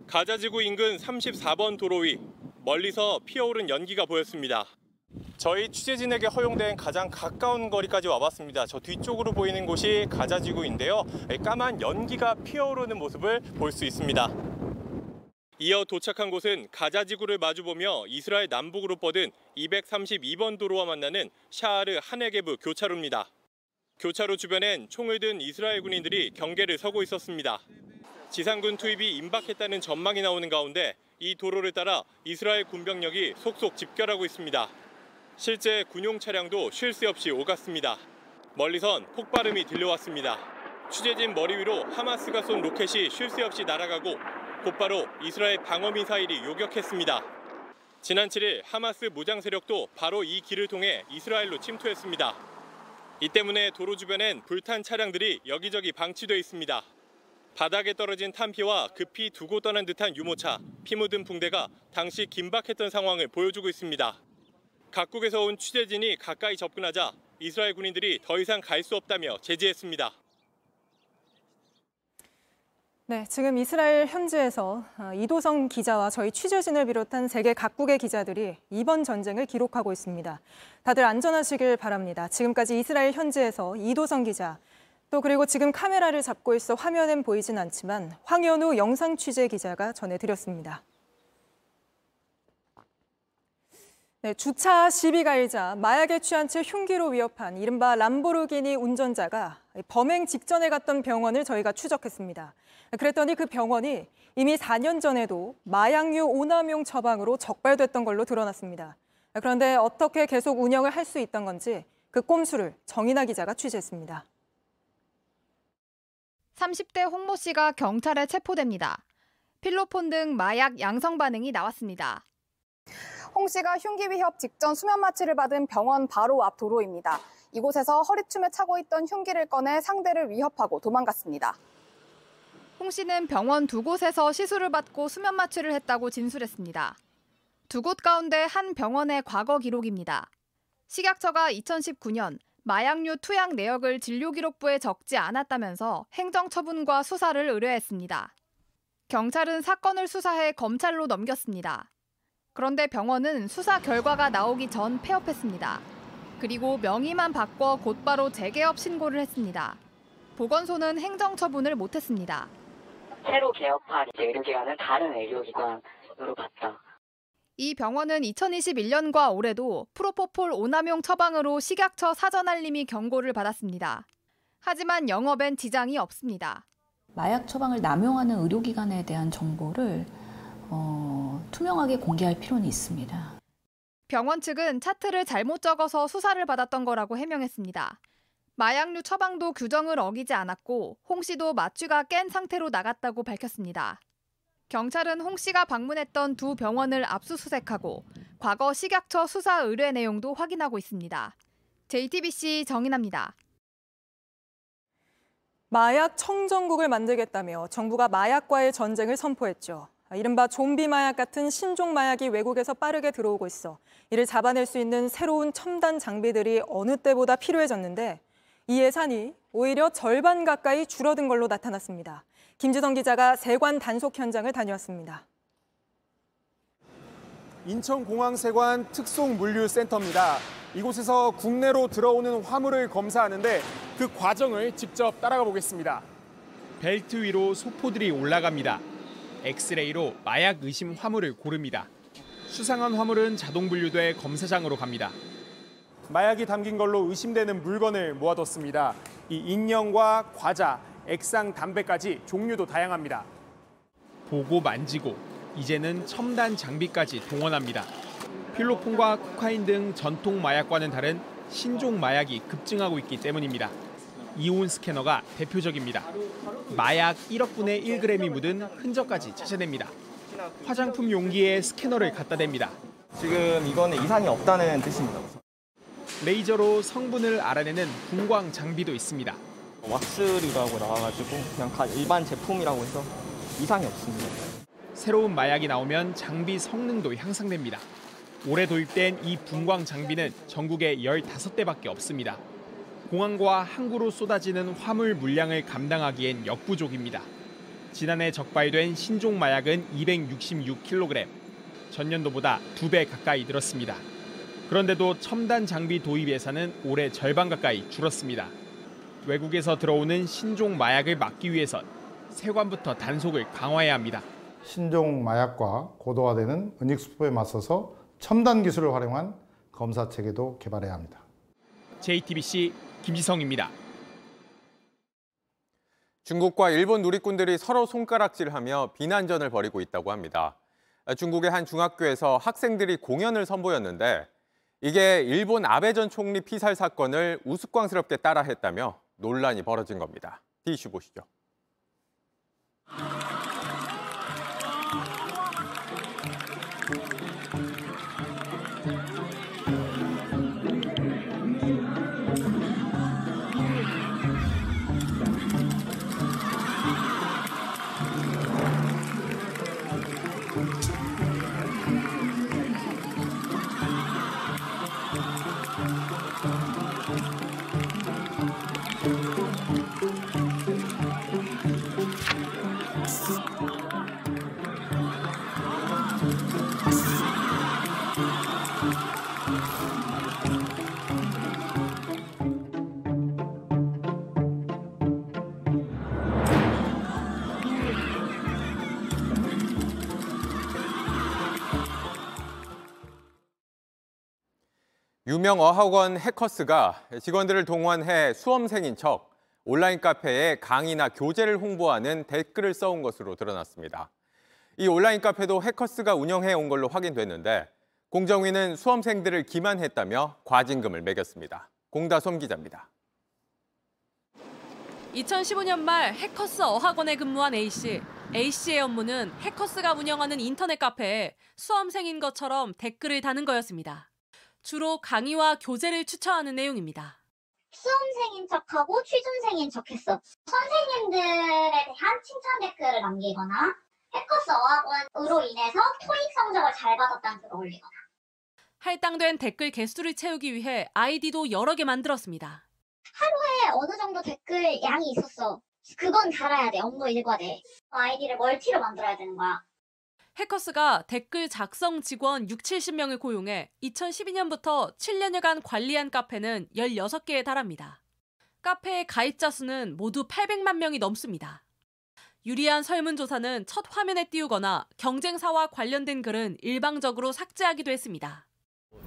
가자지구 인근 34번 도로 위 멀리서 피어오른 연기가 보였습니다. 저희 취재진에게 허용된 가장 가까운 거리까지 와봤습니다. 저 뒤쪽으로 보이는 곳이 가자지구인데요. 까만 연기가 피어오르는 모습을 볼 수 있습니다. 이어 도착한 곳은 가자지구를 마주보며 이스라엘 남북으로 뻗은 232번 도로와 만나는 샤아르 하네게브 교차로입니다. 교차로 주변엔 총을 든 이스라엘 군인들이 경계를 서고 있었습니다. 지상군 투입이 임박했다는 전망이 나오는 가운데 이 도로를 따라 이스라엘 군병력이 속속 집결하고 있습니다. 실제 군용 차량도 쉴 새 없이 오갔습니다. 멀리선 폭발음이 들려왔습니다. 취재진 머리 위로 하마스가 쏜 로켓이 쉴 새 없이 날아가고 곧바로 이스라엘 방어 미사일이 요격했습니다. 지난 7일 하마스 무장 세력도 바로 이 길을 통해 이스라엘로 침투했습니다. 이 때문에 도로 주변엔 불탄 차량들이 여기저기 방치돼 있습니다. 바닥에 떨어진 탄피와 급히 두고 떠난 듯한 유모차, 피 묻은 붕대가 당시 긴박했던 상황을 보여주고 있습니다. 각국에서 온 취재진이 가까이 접근하자 이스라엘 군인들이 더 이상 갈 수 없다며 제지했습니다. 네, 지금 이스라엘 현지에서 어, 이도성 기자와 저희 취재진을 비롯한 세계 각국의 기자들이 이번 전쟁을 기록하고 있습니다. 다들 안전하시길 바랍니다. 지금까지 이스라엘 현지에서 이도성 기자, 또 그리고 지금 카메라를 잡고 있어 화면엔 보이진 않지만 황현우 영상 취재 기자가 전해드렸습니다. 네, 주차 시비 가일자 마약에 취한 채 흉기로 위협한 이른바 람보르기니 운전자가 범행 직전에 갔던 병원을 저희가 추적했습니다. 그랬더니 그 병원이 이미 4년 전에도 마약류 오남용 처방으로 적발됐던 걸로 드러났습니다. 그런데 어떻게 계속 운영을 할 수 있던 건지 그 꼼수를 정인아 기자가 취재했습니다. 30대 홍모 씨가 경찰에 체포됩니다. 필로폰 등 마약 양성 반응이 나왔습니다. 홍 씨가 흉기 위협 직전 수면 마취를 받은 병원 바로 앞 도로입니다. 이곳에서 허리춤에 차고 있던 흉기를 꺼내 상대를 위협하고 도망갔습니다. 홍 씨는 병원 두 곳에서 시술을 받고 수면 마취를 했다고 진술했습니다. 두 곳 가운데 한 병원의 과거 기록입니다. 식약처가 2019년 마약류 투약 내역을 진료 기록부에 적지 않았다면서 행정처분과 수사를 의뢰했습니다. 경찰은 사건을 수사해 검찰로 넘겼습니다. 그런데 병원은 수사 결과가 나오기 전 폐업했습니다. 그리고 명의만 바꿔 곧바로 재개업 신고를 했습니다. 보건소는 행정 처분을 못했습니다. 새로 개업한 의료기관을 다른 의료기관으로 봤다. 이 병원은 2021년과 올해도 프로포폴 오남용 처방으로 식약처 사전 알림이 경고를 받았습니다. 하지만 영업엔 지장이 없습니다. 마약 처방을 남용하는 의료기관에 대한 정보를 어, 투명하게 공개할 필요는 있습니다. 병원 측은 차트를 잘못 적어서 수사를 받았던 거라고 해명했습니다. 마약류 처방도 규정을 어기지 않았고 홍 씨도 마취가 깬 상태로 나갔다고 밝혔습니다. 경찰은 홍 씨가 방문했던 두 병원을 압수수색하고 과거 식약처 수사 의뢰 내용도 확인하고 있습니다. JTBC 정인합니다. 마약 청정국을 만들겠다며 정부가 마약과의 전쟁을 선포했죠. 이른바 좀비 마약 같은 신종 마약이 외국에서 빠르게 들어오고 있어 이를 잡아낼 수 있는 새로운 첨단 장비들이 어느 때보다 필요해졌는데 이 예산이 오히려 절반 가까이 줄어든 걸로 나타났습니다. 김지성 기자가 세관 단속 현장을 다녀왔습니다. 인천공항세관 특송물류센터입니다. 이곳에서 국내로 들어오는 화물을 검사하는데 그 과정을 직접 따라가 보겠습니다. 벨트 위로 소포들이 올라갑니다. 엑스레이로 마약 의심 화물을 고릅니다. 수상한 화물은 자동 분류돼 검사장으로 갑니다. 마약이 담긴 걸로 의심되는 물건을 모아뒀습니다. 이 인형과 과자, 액상 담배까지 종류도 다양합니다. 보고 만지고 이제는 첨단 장비까지 동원합니다. 필로폰과 코카인 등 전통 마약과는 다른 신종 마약이 급증하고 있기 때문입니다. 이온 스캐너가 대표적입니다. 마약 1억 분의 1g이 묻은 흔적까지 찾아냅니다. 화장품 용기에 스캐너를 갖다 댑니다. 지금 이거는 이상이 없다는 뜻입니다. 레이저로 성분을 알아내는 분광 장비도 있습니다. 왁스류라고 나와가지고 그냥 일반 제품이라고 해서 이상이 없습니다. 새로운 마약이 나오면 장비 성능도 향상됩니다. 올해 도입된 이 분광 장비는 전국에 15대밖에 없습니다. 공항과 항구로 쏟아지는 화물 물량을 감당하기엔 역부족입니다. 지난해 적발된 신종 마약은 266kg, 전년도보다 2배 가까이 늘었습니다. 그런데도 첨단 장비 도입 예산은 올해 절반 가까이 줄었습니다. 외국에서 들어오는 신종 마약을 막기 위해선 세관부터 단속을 강화해야 합니다. 신종 마약과 고도화되는 은닉 수법에 맞서서 첨단 기술을 활용한 검사 체계도 개발해야 합니다. JTBC 김지성입니다. 중국과 일본 누리꾼들이 서로 손가락질하며 비난전을 벌이고 있다고 합니다. 중국의 한 중학교에서 학생들이 공연을 선보였는데 이게 일본 아베 전 총리 피살 사건을 우스꽝스럽게 따라했다며 논란이 벌어진 겁니다. 디슈 보시죠. 유명 어학원 해커스가 직원들을 동원해 수험생인 척 온라인 카페에 강의나 교재를 홍보하는 댓글을 써온 것으로 드러났습니다. 이 온라인 카페도 해커스가 운영해 온 걸로 확인됐는데 공정위는 수험생들을 기만했다며 과징금을 매겼습니다. 공다솜 기자입니다. 2015년 말 해커스 어학원에 근무한 A씨. A씨의 업무는 해커스가 운영하는 인터넷 카페에 수험생인 것처럼 댓글을 다는 거였습니다. 주로 강의와 교재를 추천하는 내용입니다. 수험생인 척하고 취준생인 척했어. 선생님들에 대한 칭찬 댓글을 남기거나 해커스 어학원으로 인해서 토익 성적을 잘 받았다는 글을 올리거나. 할당된 댓글 개수를 채우기 위해 아이디도 여러 개 만들었습니다. 하루에 어느 정도 댓글 양이 있었어. 그건 달아야 돼. 업무 일과돼. 아이디를 멀티로 만들어야 되는 거야. 해커스가 댓글 작성 직원 6, 70명을 고용해 2012년부터 7년여간 관리한 카페는 16개에 달합니다. 카페의 가입자 수는 모두 800만 명이 넘습니다. 유리한 설문조사는 첫 화면에 띄우거나 경쟁사와 관련된 글은 일방적으로 삭제하기도 했습니다.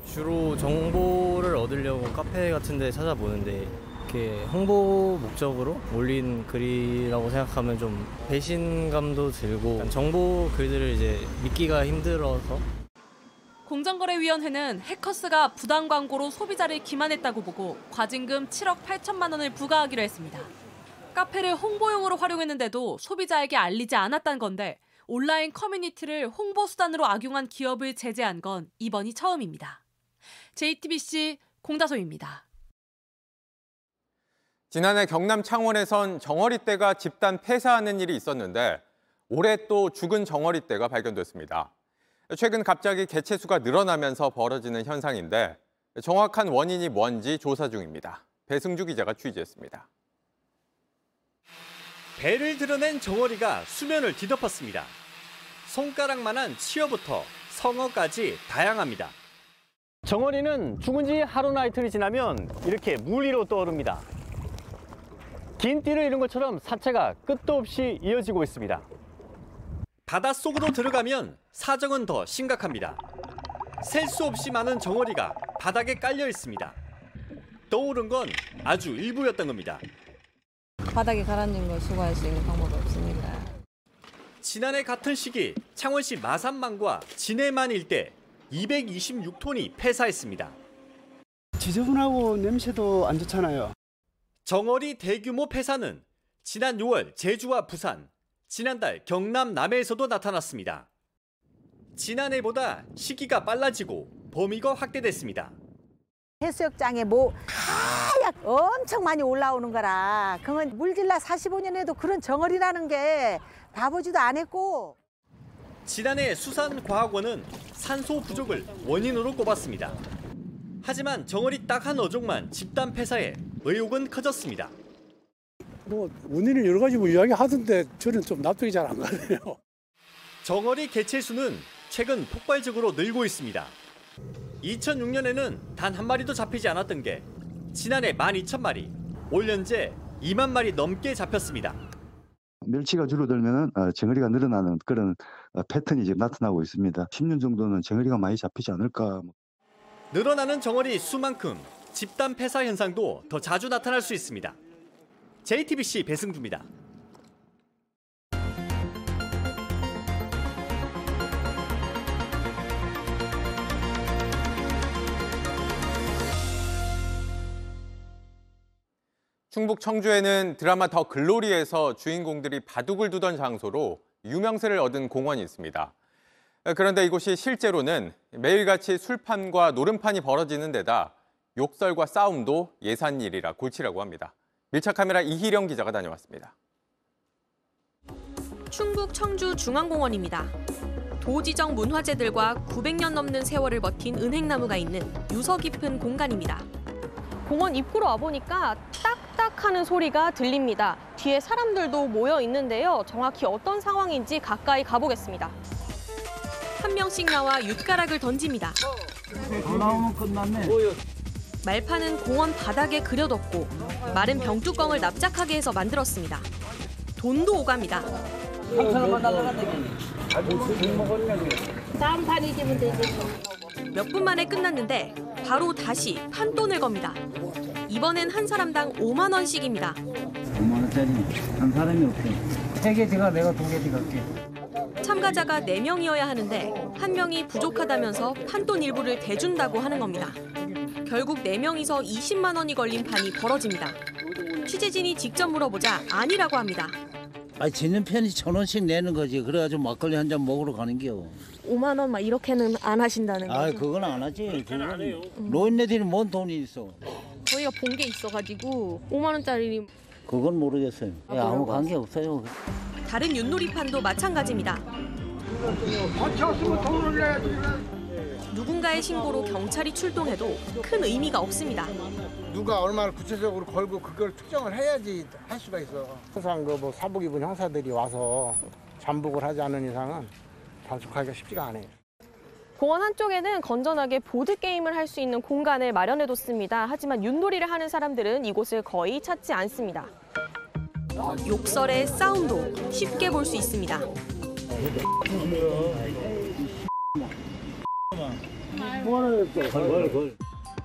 주로 정보를 얻으려고 카페 같은 데 찾아보는데 이렇게 홍보 목적으로 올린 글이라고 생각하면 좀 배신감도 들고 정보 글들을 이제 믿기가 힘들어서 공정거래위원회는 해커스가 부당 광고로 소비자를 기만했다고 보고 과징금 7억 8천만 원을 부과하기로 했습니다. 카페를 홍보용으로 활용했는데도 소비자에게 알리지 않았다는 건데 온라인 커뮤니티를 홍보 수단으로 악용한 기업을 제재한 건 이번이 처음입니다. JTBC 공다소입니다. 지난해 경남 창원에선 정어리떼가 집단 폐사하는 일이 있었는데 올해 또 죽은 정어리떼가 발견됐습니다. 최근 갑자기 개체수가 늘어나면서 벌어지는 현상인데 정확한 원인이 뭔지 조사 중입니다. 배승주 기자가 취재했습니다. 배를 드러낸 정어리가 수면을 뒤덮었습니다. 손가락만한 치어부터 성어까지 다양합니다. 정어리는 죽은 지 하루 나 이틀이 지나면 이렇게 물 위로 떠오릅니다. 긴 띠를 잃은 것처럼 사체가 끝도 없이 이어지고 있습니다. 바닷속으로 들어가면 사정은 더 심각합니다. 셀 수 없이 많은 정어리가 바닥에 깔려 있습니다. 떠오른 건 아주 일부였던 겁니다. 바닥에 가라앉는 걸 수거할 수 있는 방법이 없으니까. 지난해 같은 시기 창원시 마산만과 진해만 일대 226톤이 폐사했습니다. 지저분하고 냄새도 안 좋잖아요. 정어리 대규모 폐사는 지난 6월 제주와 부산, 지난달 경남 남해에서도 나타났습니다. 지난해보다 시기가 빨라지고 범위가 확대됐습니다. 해수욕장에 뭐 하얗 엄청 많이 올라오는 거라 그건 물질라 45년에도 그런 정어리라는 게 봐보지도 않았고 지난해 수산과학원은 산소 부족을 원인으로 꼽았습니다. 하지만 정어리 딱 한 어종만 집단 폐사해 의혹은 커졌습니다. 뭐 원인을 여러 가지 뭐 이야기하던데 저는 좀 납득이 잘 안 가네요. 정어리 개체 수는 최근 폭발적으로 늘고 있습니다. 2006년에는 단 한 마리도 잡히지 않았던 게 지난해 12,000마리, 올 현재 2만 마리 넘게 잡혔습니다. 멸치가 줄어들면 정어리가 늘어나는 그런 어, 패턴이 지금 나타나고 있습니다. 10년 정도는 정어리가 많이 잡히지 않을까. 늘어나는 정어리 수만큼 집단 폐사 현상도 더 자주 나타날 수 있습니다. JTBC 배승주입니다. 충북 청주에는 드라마 더 글로리에서 주인공들이 바둑을 두던 장소로 유명세를 얻은 공원이 있습니다. 그런데 이곳이 실제로는 매일같이 술판과 노름판이 벌어지는 데다 욕설과 싸움도 예산일이라 골치라고 합니다. 밀착 카메라 이희령 기자가 다녀왔습니다. 충북 청주 중앙공원입니다. 도지정 문화재들과 900년 넘는 세월을 버틴 은행나무가 있는 유서 깊은 공간입니다. 공원 입구로 와보니까 딱딱 하는 소리가 들립니다. 뒤에 사람들도 모여 있는데요. 정확히 어떤 상황인지 가까이 가보겠습니다. 한 명씩 나와 윷가락을 던집니다. 더 나오면 끝났네. 말판은 공원 바닥에 그려뒀고 마른 병뚜껑을 납작하게 해서 만들었습니다. 돈도 오갑니다. 다음 판 이기면 되지. 몇 분 만에 끝났는데 바로 다시 판돈을 겁니다. 이번엔 한 사람당 5만 원씩입니다. 5만 원짜리 한 사람이 없대. 세개 제가 내가 두 개 들어갈게. 참가자가 4명이어야 하는데 한 명이 부족하다면서 판돈 일부를 대준다고 하는 겁니다. 결국 4명이서 20만 원이 걸린 판이 벌어집니다. 취재진이 직접 물어보자 아니라고 합니다. 아니 지는 편이 천 원씩 내는 거지. 그래가지고 막걸리 한 잔 먹으러 가는 겨. 5만 원 막 이렇게는 안 하신다는 아 그건 안 하지. 그건 노인네들이 뭔 돈이 있어. 저희가 본 게 있어가지고 5만 원짜리 그건 모르겠어요. 예, 아무 관계 없어요. 다른 윷놀이판도 마찬가지입니다. 누군가의 신고로 경찰이 출동해도 큰 의미가 없습니다. 누가 얼마를 구체적으로 걸고 그걸 특정을 해야지 할 수가 있어. 항상 그 뭐 사복 입은 형사들이 와서 잠복을 하지 않은 이상은 단속하기가 쉽지가 않아요. 공원 한쪽에는 건전하게 보드게임을 할 수 있는 공간을 마련해뒀습니다. 하지만 윷놀이를 하는 사람들은 이곳을 거의 찾지 않습니다. 욕설의 싸움도 쉽게 볼 수 있습니다.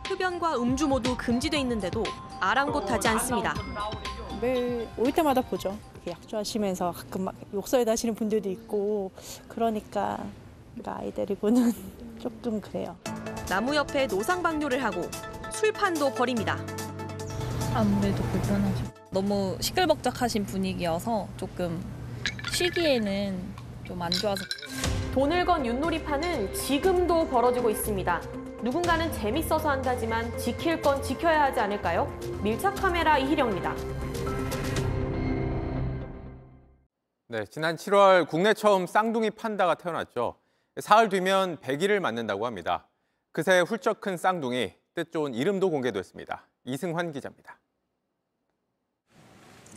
흡연과 음주 모두 금지돼 있는데도 아랑곳하지 않습니다. 매일 올 때마다 보죠. 약주 하시면서 가끔 막 욕설에 다시는 분들도 있고 그러니까 아이 데리고는 조금 그래요. 나무 옆에 노상방뇨를 하고 술판도 버립니다. 아무래도 불편하죠. 너무 시끌벅적하신 분위기여서 조금 쉬기에는 좀 안 좋아서 돈을 건 윷놀이판은 지금도 벌어지고 있습니다. 누군가는 재밌어서 한다지만 지킬 건 지켜야 하지 않을까요? 밀착 카메라 이희령입니다. 네, 지난 7월 국내 처음 쌍둥이 판다가 태어났죠. 사흘 뒤면 100일을 맞는다고 합니다. 그새 훌쩍 큰 쌍둥이, 뜻 좋은 이름도 공개됐습니다. 이승환 기자입니다.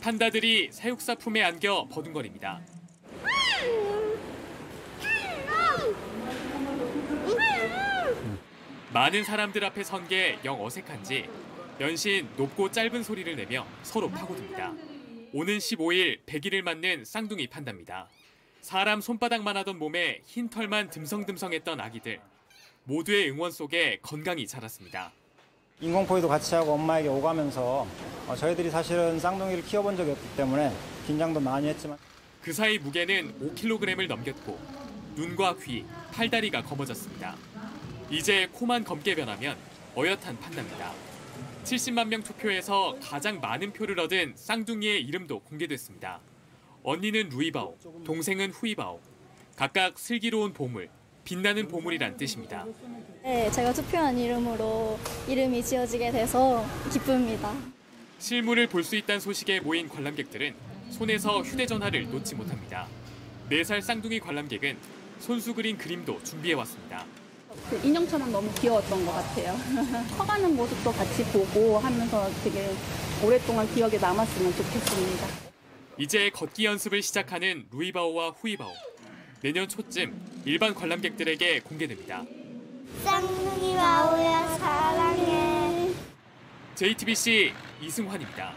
판다들이 사육사 품에 안겨 버둥거립니다. 많은 사람들 앞에 선 게 영 어색한지 연신 높고 짧은 소리를 내며 서로 파고듭니다. 오는 15일 100일을 맞는 쌍둥이 판다입니다. 사람 손바닥만 하던 몸에 흰 털만 듬성듬성했던 아기들. 모두의 응원 속에 건강히 자랐습니다. 인공포유도 같이 하고 엄마에게 오가면서 어, 저희들이 사실은 쌍둥이를 키워본 적이 없기 때문에 긴장도 많이 했지만 그 사이 무게는 5kg을 넘겼고 눈과 귀, 팔다리가 검어졌습니다. 이제 코만 검게 변하면 어엿한 판다입니다. 70만 명 투표에서 가장 많은 표를 얻은 쌍둥이의 이름도 공개됐습니다. 언니는 루이바오, 동생은 후이바오. 각각 슬기로운 보물, 빛나는 보물이란 뜻입니다. 네, 제가 투표한 이름으로 이름이 지어지게 돼서 기쁩니다. 실물을 볼 수 있다는 소식에 모인 관람객들은 손에서 휴대전화를 놓지 못합니다. 4살 쌍둥이 관람객은 손수 그린 그림도 준비해왔습니다. 그 인형처럼 너무 귀여웠던 것 같아요. 커가는 모습도 같이 보고 하면서 되게 오랫동안 기억에 남았으면 좋겠습니다. 이제 걷기 연습을 시작하는 루이바오와 후이바오. 내년 초쯤 일반 관람객들에게 공개됩니다. 쌍둥이 바오야 사랑해. JTBC 이승환입니다.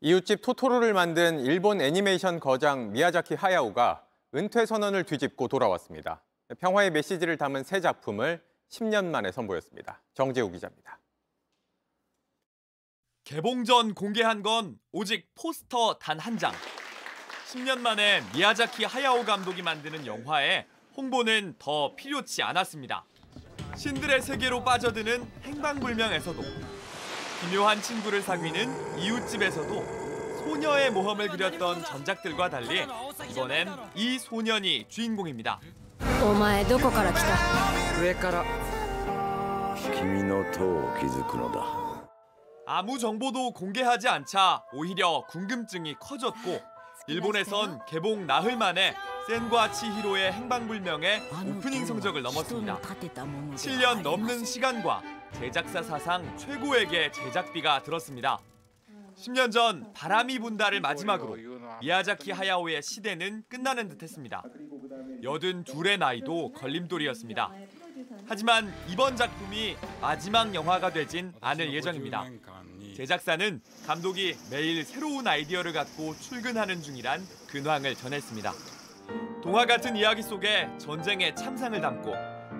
이웃집 토토로를 만든 일본 애니메이션 거장 미야자키 하야오가 은퇴 선언을 뒤집고 돌아왔습니다. 평화의 메시지를 담은 새 작품을 10년 만에 선보였습니다. 정재우 기자입니다. 개봉 전 공개한 건 오직 포스터 단 한 장. 10년 만에 미야자키 하야오 감독이 만드는 영화에 홍보는 더 필요치 않았습니다. 신들의 세계로 빠져드는 행방불명에서도 기묘한 친구를 사귀는 이웃집에서도 소녀의 모험을 그렸던 전작들과 달리 이번엔 이 소년이 주인공입니다. お前どこから来た上から君の塔を築くのだ 아무 정보도 공개하지 않자 오히려 궁금증이 커졌고 일본에선 개봉 나흘 만에 센과 치히로의 행방불명의 오프닝 성적을 넘었습니다. 7년 넘는 시간과 제작사 사상 최고액의 제작비가 들었습니다. 10년 전 바람이 분다를 마지막으로 미야자키 하야오의 시대는 끝나는 듯했습니다. 여든 둘의 나이도 걸림돌이었습니다. 하지만 이번 작품이 마지막 영화가 되진 않을 예정입니다. 제작사는 감독이 매일 새로운 아이디어를 갖고 출근하는 중이란 근황을 전했습니다. 동화 같은 이야기 속에 전쟁의 참상을 담고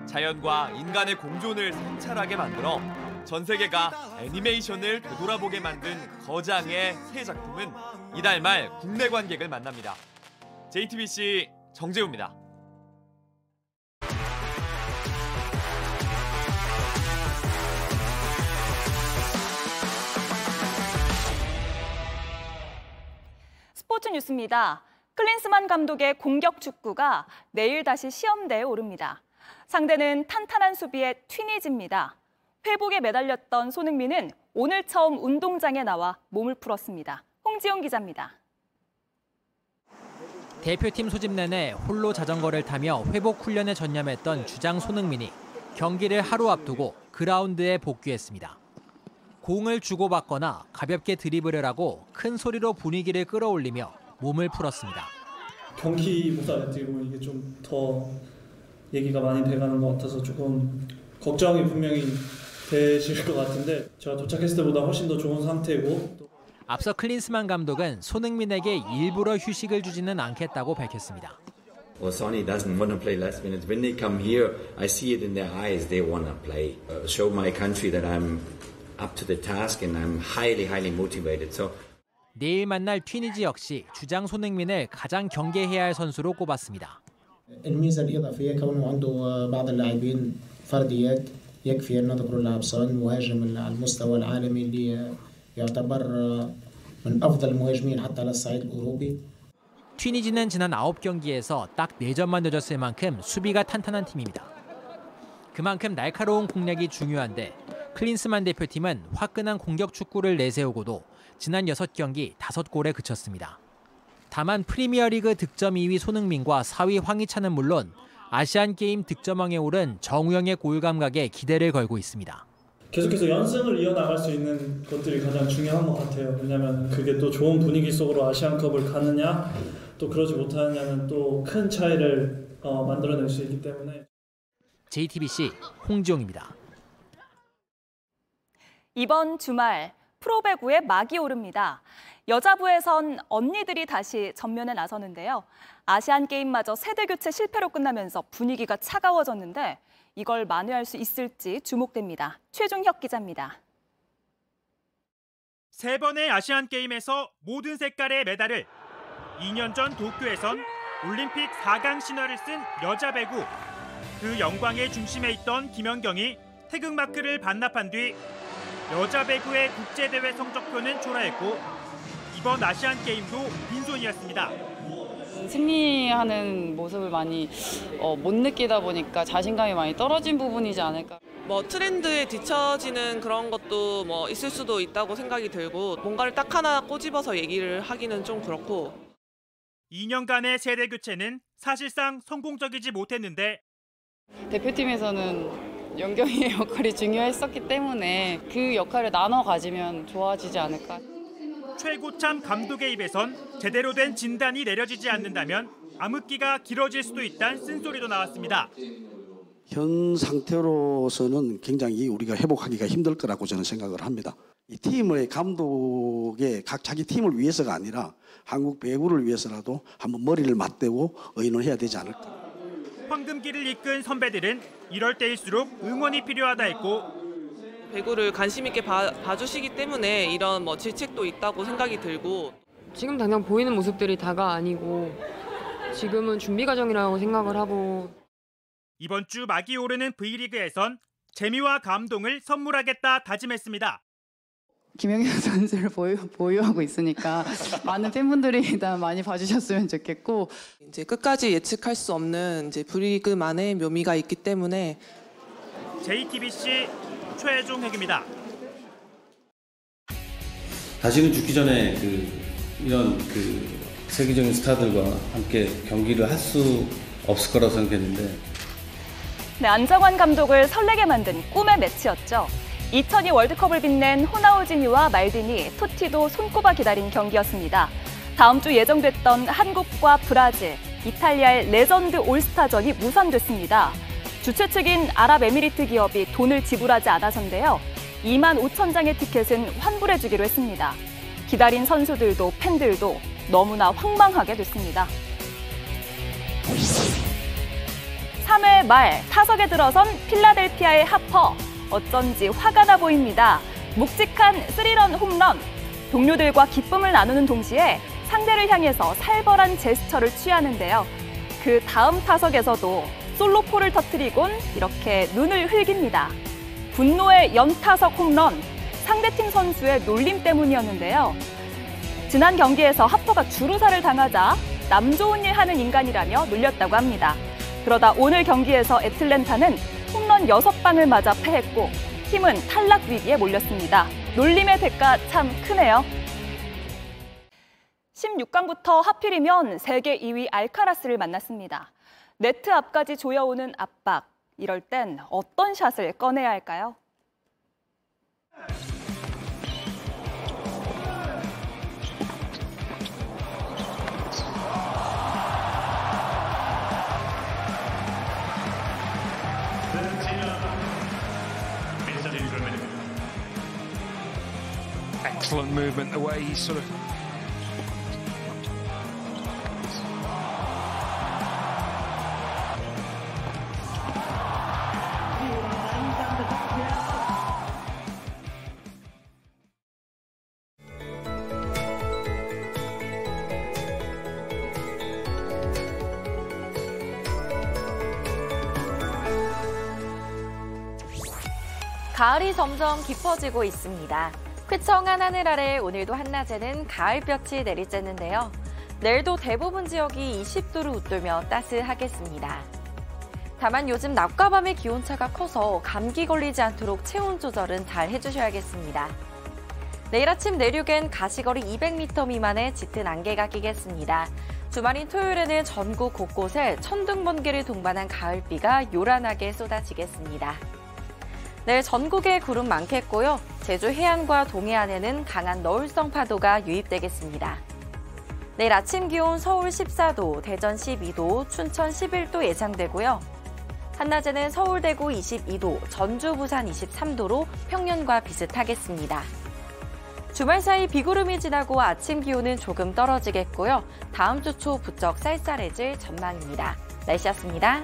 자연과 인간의 공존을 성찰하게 만들어 전 세계가 애니메이션을 되돌아보게 만든 거장의 새 작품은 이달 말 국내 관객을 만납니다. JTBC 정재우입니다. 뉴스입니다. 클린스만 감독의 공격 축구가 내일 다시 시험대에 오릅니다. 상대는 탄탄한 수비의 튀니지입니다. 회복에 매달렸던 손흥민은 오늘 처음 운동장에 나와 몸을 풀었습니다. 홍지영 기자입니다. 대표팀 소집 내내 홀로 자전거를 타며 회복 훈련에 전념했던 주장 손흥민이 경기를 하루 앞두고 그라운드에 복귀했습니다. 공을 주고받거나 가볍게 드리블을 하고 큰 소리로 분위기를 끌어올리며 몸을 풀었습니다. 경기 보다 어떻게 보면 이게 좀 더 얘기가 많이 돼가는 것 같아서 조금 걱정이 분명히 되실 것 같은데 제가 도착했을 때보다 훨씬 더 좋은 상태고 앞서 클린스만 감독은 손흥민에게 일부러 휴식을 주지는 않겠다고 밝혔습니다. Well, Sonny doesn't want to play last minutes. When they come here, I see it in their eyes. They want to play. Uh, show my country that I'm up to the task and I'm highly, highly motivated. So 내일 만날 튀니지 역시 주장 손흥민을 가장 경계해야 할 선수로 꼽았습니다. الميزه الاضافيه كونه عنده بعض اللاعبين فرديات يكفي ان نذكر اللاعب سون مهاجم على المستوى العالمي اللي يعتبر من افضل المهاجمين حتى على الصعيد الاوروبي 튀니지는 지난 9경기에서 딱 4점만 넣어줬을 만큼 수비가 탄탄한 팀입니다. 그만큼 날카로운 공략이 중요한데 클린스만 대표팀은 화끈한 공격 축구를 내세우고도 지난 6경기 5골에 그쳤습니다. 다만 프리미어리그 득점 2위 손흥민과 4위 황희찬은 물론 아시안게임 득점왕에 오른 정우영의 골 감각에 기대를 걸고 있습니다. 계속해서 연승을 이어나갈 수 있는 것들이 가장 중요한 것 같아요. 왜냐하면 그게 또 좋은 분위기 속으로 아시안컵을 가느냐 또 그러지 못하느냐는 또 큰 차이를 어, 만들어낼 수 있기 때문에 JTBC 홍지용입니다. 이번 주말 프로배구에 막이 오릅니다. 여자부에선 언니들이 다시 전면에 나서는데요. 아시안 게임마저 세대 교체 실패로 끝나면서 분위기가 차가워졌는데 이걸 만회할 수 있을지 주목됩니다. 최종혁 기자입니다. 세 번의 아시안 게임에서 모든 색깔의 메달을 2년 전 도쿄에선 올림픽 4강 신화를 쓴 여자 배구 그 영광의 중심에 있던 김연경이 태극 마크를 반납한 뒤 여자 배구의 국제대회 성적표는 초라했고 이번 아시안 게임도 빈손이었습니다. 승리하는 모습을 많이 어, 못 느끼다 보니까 자신감이 많이 떨어진 부분이지 않을까. 뭐 트렌드에 뒤처지는 그런 것도 뭐 있을 수도 있다고 생각이 들고 뭔가를 딱 하나 꼬집어서 얘기를 하기는 좀 그렇고 2년간의 세대 교체는 사실상 성공적이지 못했는데 대표팀에서는 연경이의 역할이 중요했었기 때문에 그 역할을 나눠 가지면 좋아지지 않을까. 최고참 감독의 입에선 제대로 된 진단이 내려지지 않는다면 암흑기가 길어질 수도 있다는 쓴소리도 나왔습니다. 현 상태로서는 굉장히 우리가 회복하기가 힘들 거라고 저는 생각을 합니다. 이 팀의 감독의 각 자기 팀을 위해서가 아니라 한국 배구를 위해서라도 한번 머리를 맞대고 의논해야 되지 않을까. 황금기를 이끈 선배들은 이럴 때일수록 응원이 필요하다 했고 배구를 관심 있게 봐, 봐주시기 때문에 이런 뭐 질책도 있다고 생각이 들고 지금 당장 보이는 모습들이 다가 아니고 지금은 준비 과정이라고 생각을 하고 이번 주 막이 오르는 V리그에선 재미와 감동을 선물하겠다 다짐했습니다. 김영현 선수를 보유, 보유 하고 있으니까 많은 팬분들이 일단 많이 봐주셨으면 좋겠고 이제 끝까지 예측할 수 없는 이제 V리그만의 묘미가 있기 때문에 JTBC 최종혁입니다. 다시는 죽기 전에 그 이런 그 세계적인 스타들과 함께 경기를 할 수 없을 거라고 생각했는데 네, 안정환 감독을 설레게 만든 꿈의 매치였죠. 2002 월드컵을 빛낸 호나우지뉴와 말디니, 토티도 손꼽아 기다린 경기였습니다. 다음 주 예정됐던 한국과 브라질, 이탈리아의 레전드 올스타전이 무산됐습니다. 주최 측인 아랍에미리트 기업이 돈을 지불하지 않아서인데요. 2만 5천 장의 티켓은 환불해주기로 했습니다. 기다린 선수들도 팬들도 너무나 황망하게 됐습니다. 3회 말 타석에 들어선 필라델피아의 하퍼. 어쩐지 화가 나 보입니다. 묵직한 스리런 홈런. 동료들과 기쁨을 나누는 동시에 상대를 향해서 살벌한 제스처를 취하는데요. 그 다음 타석에서도 솔로포를 터뜨리곤 이렇게 눈을 흘깁니다. 분노의 연타석 홈런. 상대팀 선수의 놀림 때문이었는데요. 지난 경기에서 하퍼가 주루사를 당하자 남 좋은 일 하는 인간이라며 놀렸다고 합니다. 그러다 오늘 경기에서 애틀랜타는 홈런 6방을 맞아 패했고 팀은 탈락 위기에 몰렸습니다. 놀림의 대가 참 크네요. 16강부터 하필이면 세계 2위 알카라스를 만났습니다. 네트 앞까지 조여오는 압박. 이럴 땐 어떤 샷을 꺼내야 할까요? Excellent movement, the way he's sort of 가을이 점점 깊어지고 있습니다. 쾌청한 하늘 아래 오늘도 한낮에는 가을볕이 내리쬐는데요. 내일도 대부분 지역이 20도를 웃돌며 따스하겠습니다. 다만 요즘 낮과 밤의 기온차가 커서 감기 걸리지 않도록 체온 조절은 잘 해주셔야겠습니다. 내일 아침 내륙엔 가시거리 200m 미만의 짙은 안개가 끼겠습니다. 주말인 토요일에는 전국 곳곳에 천둥 번개를 동반한 가을비가 요란하게 쏟아지겠습니다. 내일 전국에 구름 많겠고요. 제주 해안과 동해안에는 강한 너울성 파도가 유입되겠습니다. 내일 아침 기온 서울 14도, 대전 12도, 춘천 11도 예상되고요. 한낮에는 서울 대구 22도, 전주 부산 23도로 평년과 비슷하겠습니다. 주말 사이 비구름이 지나고 아침 기온은 조금 떨어지겠고요. 다음 주 초 부쩍 쌀쌀해질 전망입니다. 날씨였습니다.